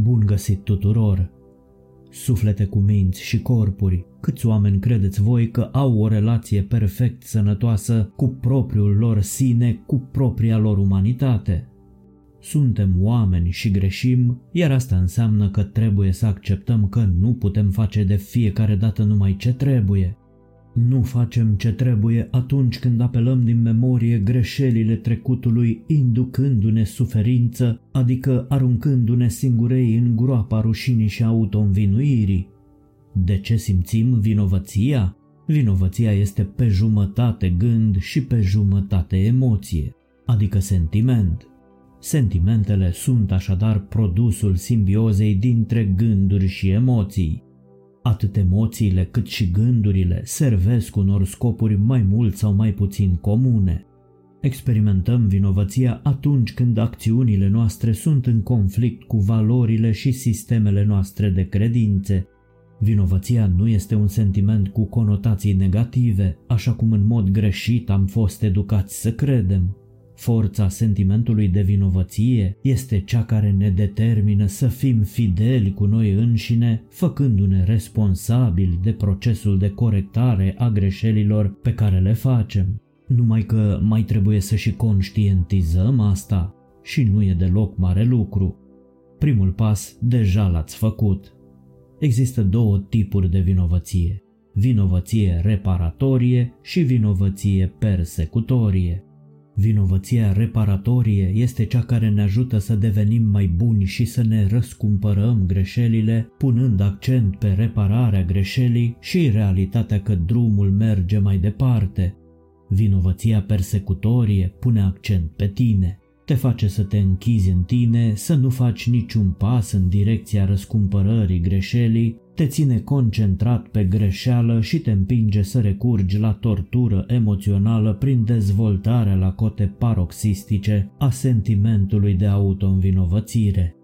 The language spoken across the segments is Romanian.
Bun găsit tuturor! Suflete cu minți și corpuri, câți oameni credeți voi că au o relație perfect sănătoasă cu propriul lor sine, cu propria lor umanitate? Suntem oameni și greșim, iar asta înseamnă că trebuie să acceptăm că nu putem face de fiecare dată numai ce trebuie. Nu facem ce trebuie atunci când apelăm din memorie greșelile trecutului, inducându-ne suferință, adică aruncându-ne singurei în groapa rușinii și autoînvinuirii. De ce simțim vinovăția? Vinovăția este pe jumătate gând și pe jumătate emoție, adică sentiment. Sentimentele sunt așadar produsul simbiozei dintre gânduri și emoții. Atât emoțiile cât și gândurile servesc unor scopuri mai mult sau mai puțin comune. Experimentăm vinovăția atunci când acțiunile noastre sunt în conflict cu valorile și sistemele noastre de credințe. Vinovăția nu este un sentiment cu conotații negative, așa cum în mod greșit am fost educați să credem. Forța sentimentului de vinovăție este cea care ne determină să fim fideli cu noi înșine, făcându-ne responsabili de procesul de corectare a greșelilor pe care le facem. Numai că mai trebuie să și conștientizăm asta și nu e deloc mare lucru. Primul pas deja l-ați făcut. Există două tipuri de vinovăție. Vinovăție reparatorie și vinovăție persecutorie. Vinovăția reparatorie este cea care ne ajută să devenim mai buni și să ne răscumpărăm greșelile, punând accent pe repararea greșelii și realitatea că drumul merge mai departe. Vinovăția persecutorie pune accent pe tine, te face să te închizi în tine, să nu faci niciun pas în direcția răscumpărării greșelii te ține concentrat pe greșeală și te împinge să recurgi la tortură emoțională prin dezvoltarea la cote paroxistice a sentimentului de autoînvinovățire.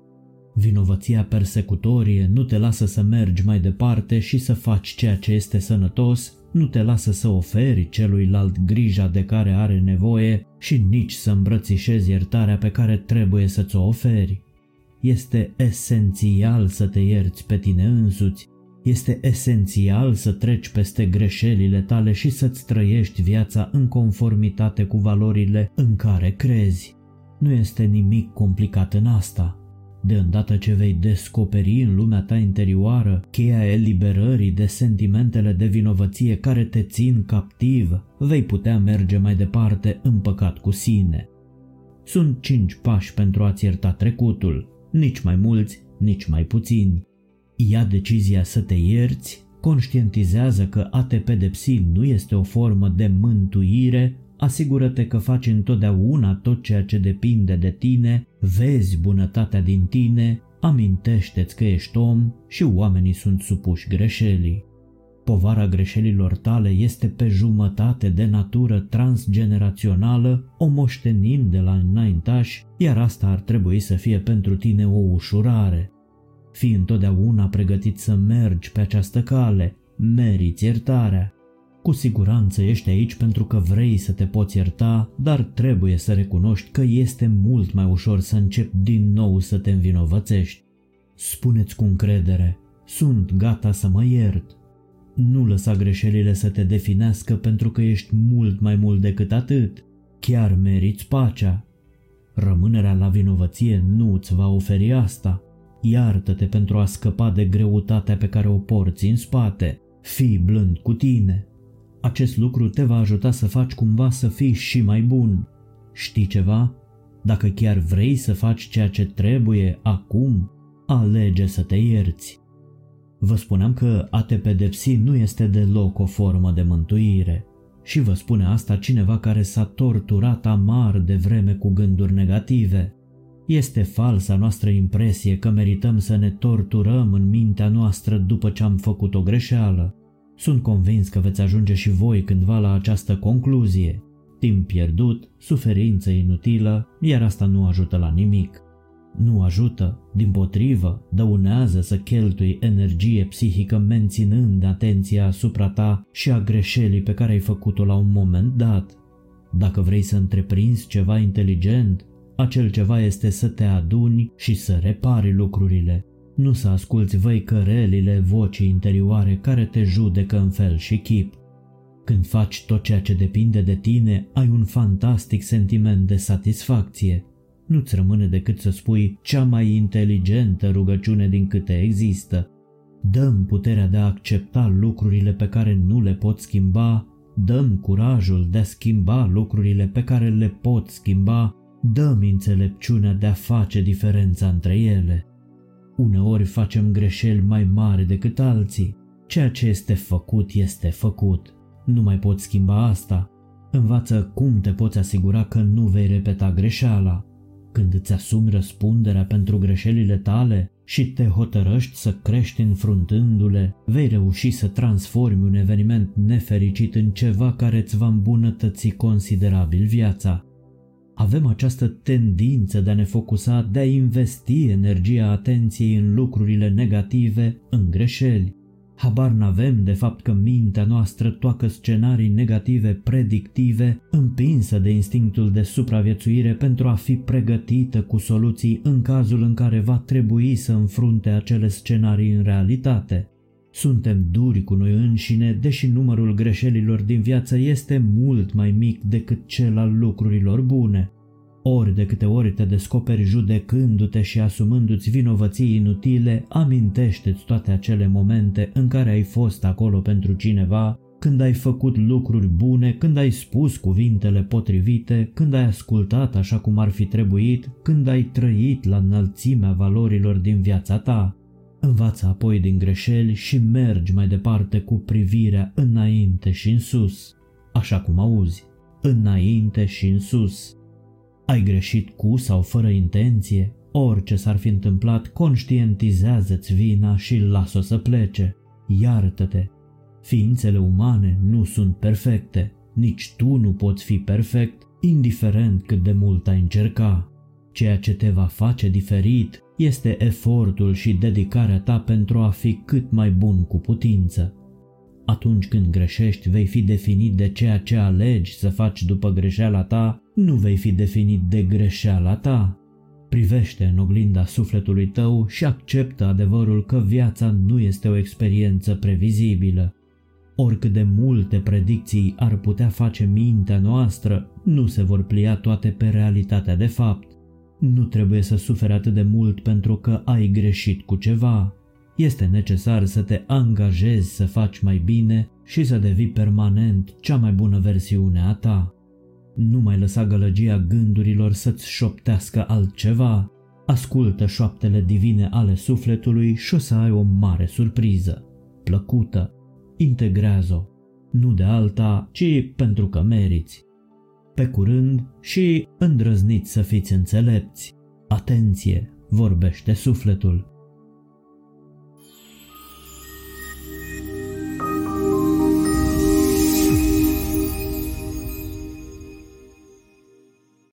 Vinovăția persecutorie nu te lasă să mergi mai departe și să faci ceea ce este sănătos, nu te lasă să oferi celuilalt grija de care are nevoie și nici să îmbrățișezi iertarea pe care trebuie să ți-o oferi. Este esențial să te ierți pe tine însuți. Este esențial să treci peste greșelile tale și să-ți trăiești viața în conformitate cu valorile în care crezi. Nu este nimic complicat în asta. De îndată ce vei descoperi în lumea ta interioară cheia eliberării de sentimentele de vinovăție care te țin captiv, vei putea merge mai departe împăcat cu sine. Sunt cinci pași pentru a-ți ierta trecutul nici mai mulți, nici mai puțini. Ia decizia să te ierți, conștientizează că a te pedepsi nu este o formă de mântuire, asigură-te că faci întotdeauna tot ceea ce depinde de tine, vezi bunătatea din tine, amintește-ți că ești om și oamenii sunt supuși greșelii. Povara greșelilor tale este pe jumătate de natură transgenerațională, o moștenim de la înaintași, iar asta ar trebui să fie pentru tine o ușurare. Fii întotdeauna pregătit să mergi pe această cale, meriți iertarea. Cu siguranță ești aici pentru că vrei să te poți ierta, dar trebuie să recunoști că este mult mai ușor să începi din nou să te învinovățești. Spuneți cu încredere, sunt gata să mă iert, nu lăsa greșelile să te definească pentru că ești mult mai mult decât atât. Chiar meriți pacea. Rămânerea la vinovăție nu îți va oferi asta. Iartă-te pentru a scăpa de greutatea pe care o porți în spate. Fii blând cu tine. Acest lucru te va ajuta să faci cumva să fii și mai bun. Știi ceva? Dacă chiar vrei să faci ceea ce trebuie acum, alege să te ierți. Vă spuneam că a te pedepsi nu este deloc o formă de mântuire. Și vă spune asta cineva care s-a torturat amar de vreme cu gânduri negative. Este falsa noastră impresie că merităm să ne torturăm în mintea noastră după ce am făcut o greșeală. Sunt convins că veți ajunge și voi cândva la această concluzie. Timp pierdut, suferință inutilă, iar asta nu ajută la nimic. Nu ajută, din potrivă, dăunează să cheltui energie psihică menținând atenția asupra ta și a greșelii pe care ai făcut-o la un moment dat. Dacă vrei să întreprinzi ceva inteligent, acel ceva este să te aduni și să repari lucrurile, nu să asculți văicărelile vocii interioare care te judecă în fel și chip. Când faci tot ceea ce depinde de tine, ai un fantastic sentiment de satisfacție. Nu-ți rămâne decât să spui cea mai inteligentă rugăciune din câte există. Dăm puterea de a accepta lucrurile pe care nu le pot schimba, dăm curajul de a schimba lucrurile pe care le pot schimba, dăm înțelepciunea de a face diferența între ele. Uneori facem greșeli mai mari decât alții. Ceea ce este făcut este făcut. Nu mai poți schimba asta. Învață cum te poți asigura că nu vei repeta greșeala. Când îți asumi răspunderea pentru greșelile tale și te hotărăști să crești înfruntându-le, vei reuși să transformi un eveniment nefericit în ceva care îți va îmbunătăți considerabil viața. Avem această tendință de a ne focusa, de a investi energia atenției în lucrurile negative, în greșeli. Habar n-avem de fapt că mintea noastră toacă scenarii negative predictive, împinsă de instinctul de supraviețuire pentru a fi pregătită cu soluții în cazul în care va trebui să înfrunte acele scenarii în realitate. Suntem duri cu noi înșine, deși numărul greșelilor din viață este mult mai mic decât cel al lucrurilor bune. Ori de câte ori te descoperi judecându-te și asumându-ți vinovății inutile, amintește-ți toate acele momente în care ai fost acolo pentru cineva, când ai făcut lucruri bune, când ai spus cuvintele potrivite, când ai ascultat așa cum ar fi trebuit, când ai trăit la înălțimea valorilor din viața ta. Învață apoi din greșeli și mergi mai departe cu privirea înainte și în sus, așa cum auzi, înainte și în sus. Ai greșit cu sau fără intenție, orice s-ar fi întâmplat, conștientizează-ți vina și lasă-o să plece. Iartă-te. Ființele umane nu sunt perfecte, nici tu nu poți fi perfect, indiferent cât de mult ai încerca. Ceea ce te va face diferit este efortul și dedicarea ta pentru a fi cât mai bun cu putință. Atunci când greșești, vei fi definit de ceea ce alegi să faci după greșeala ta, nu vei fi definit de greșeala ta. Privește în oglinda sufletului tău și acceptă adevărul că viața nu este o experiență previzibilă. Oricât de multe predicții ar putea face mintea noastră, nu se vor plia toate pe realitatea de fapt. Nu trebuie să suferi atât de mult pentru că ai greșit cu ceva. Este necesar să te angajezi să faci mai bine și să devii permanent cea mai bună versiune a ta. Nu mai lăsa gălăgia gândurilor să-ți șoptească altceva. Ascultă șoaptele divine ale sufletului și o să ai o mare surpriză. Plăcută. Integrează-o. Nu de alta, ci pentru că meriți pe curând și îndrăzniți să fiți înțelepți. Atenție, vorbește sufletul.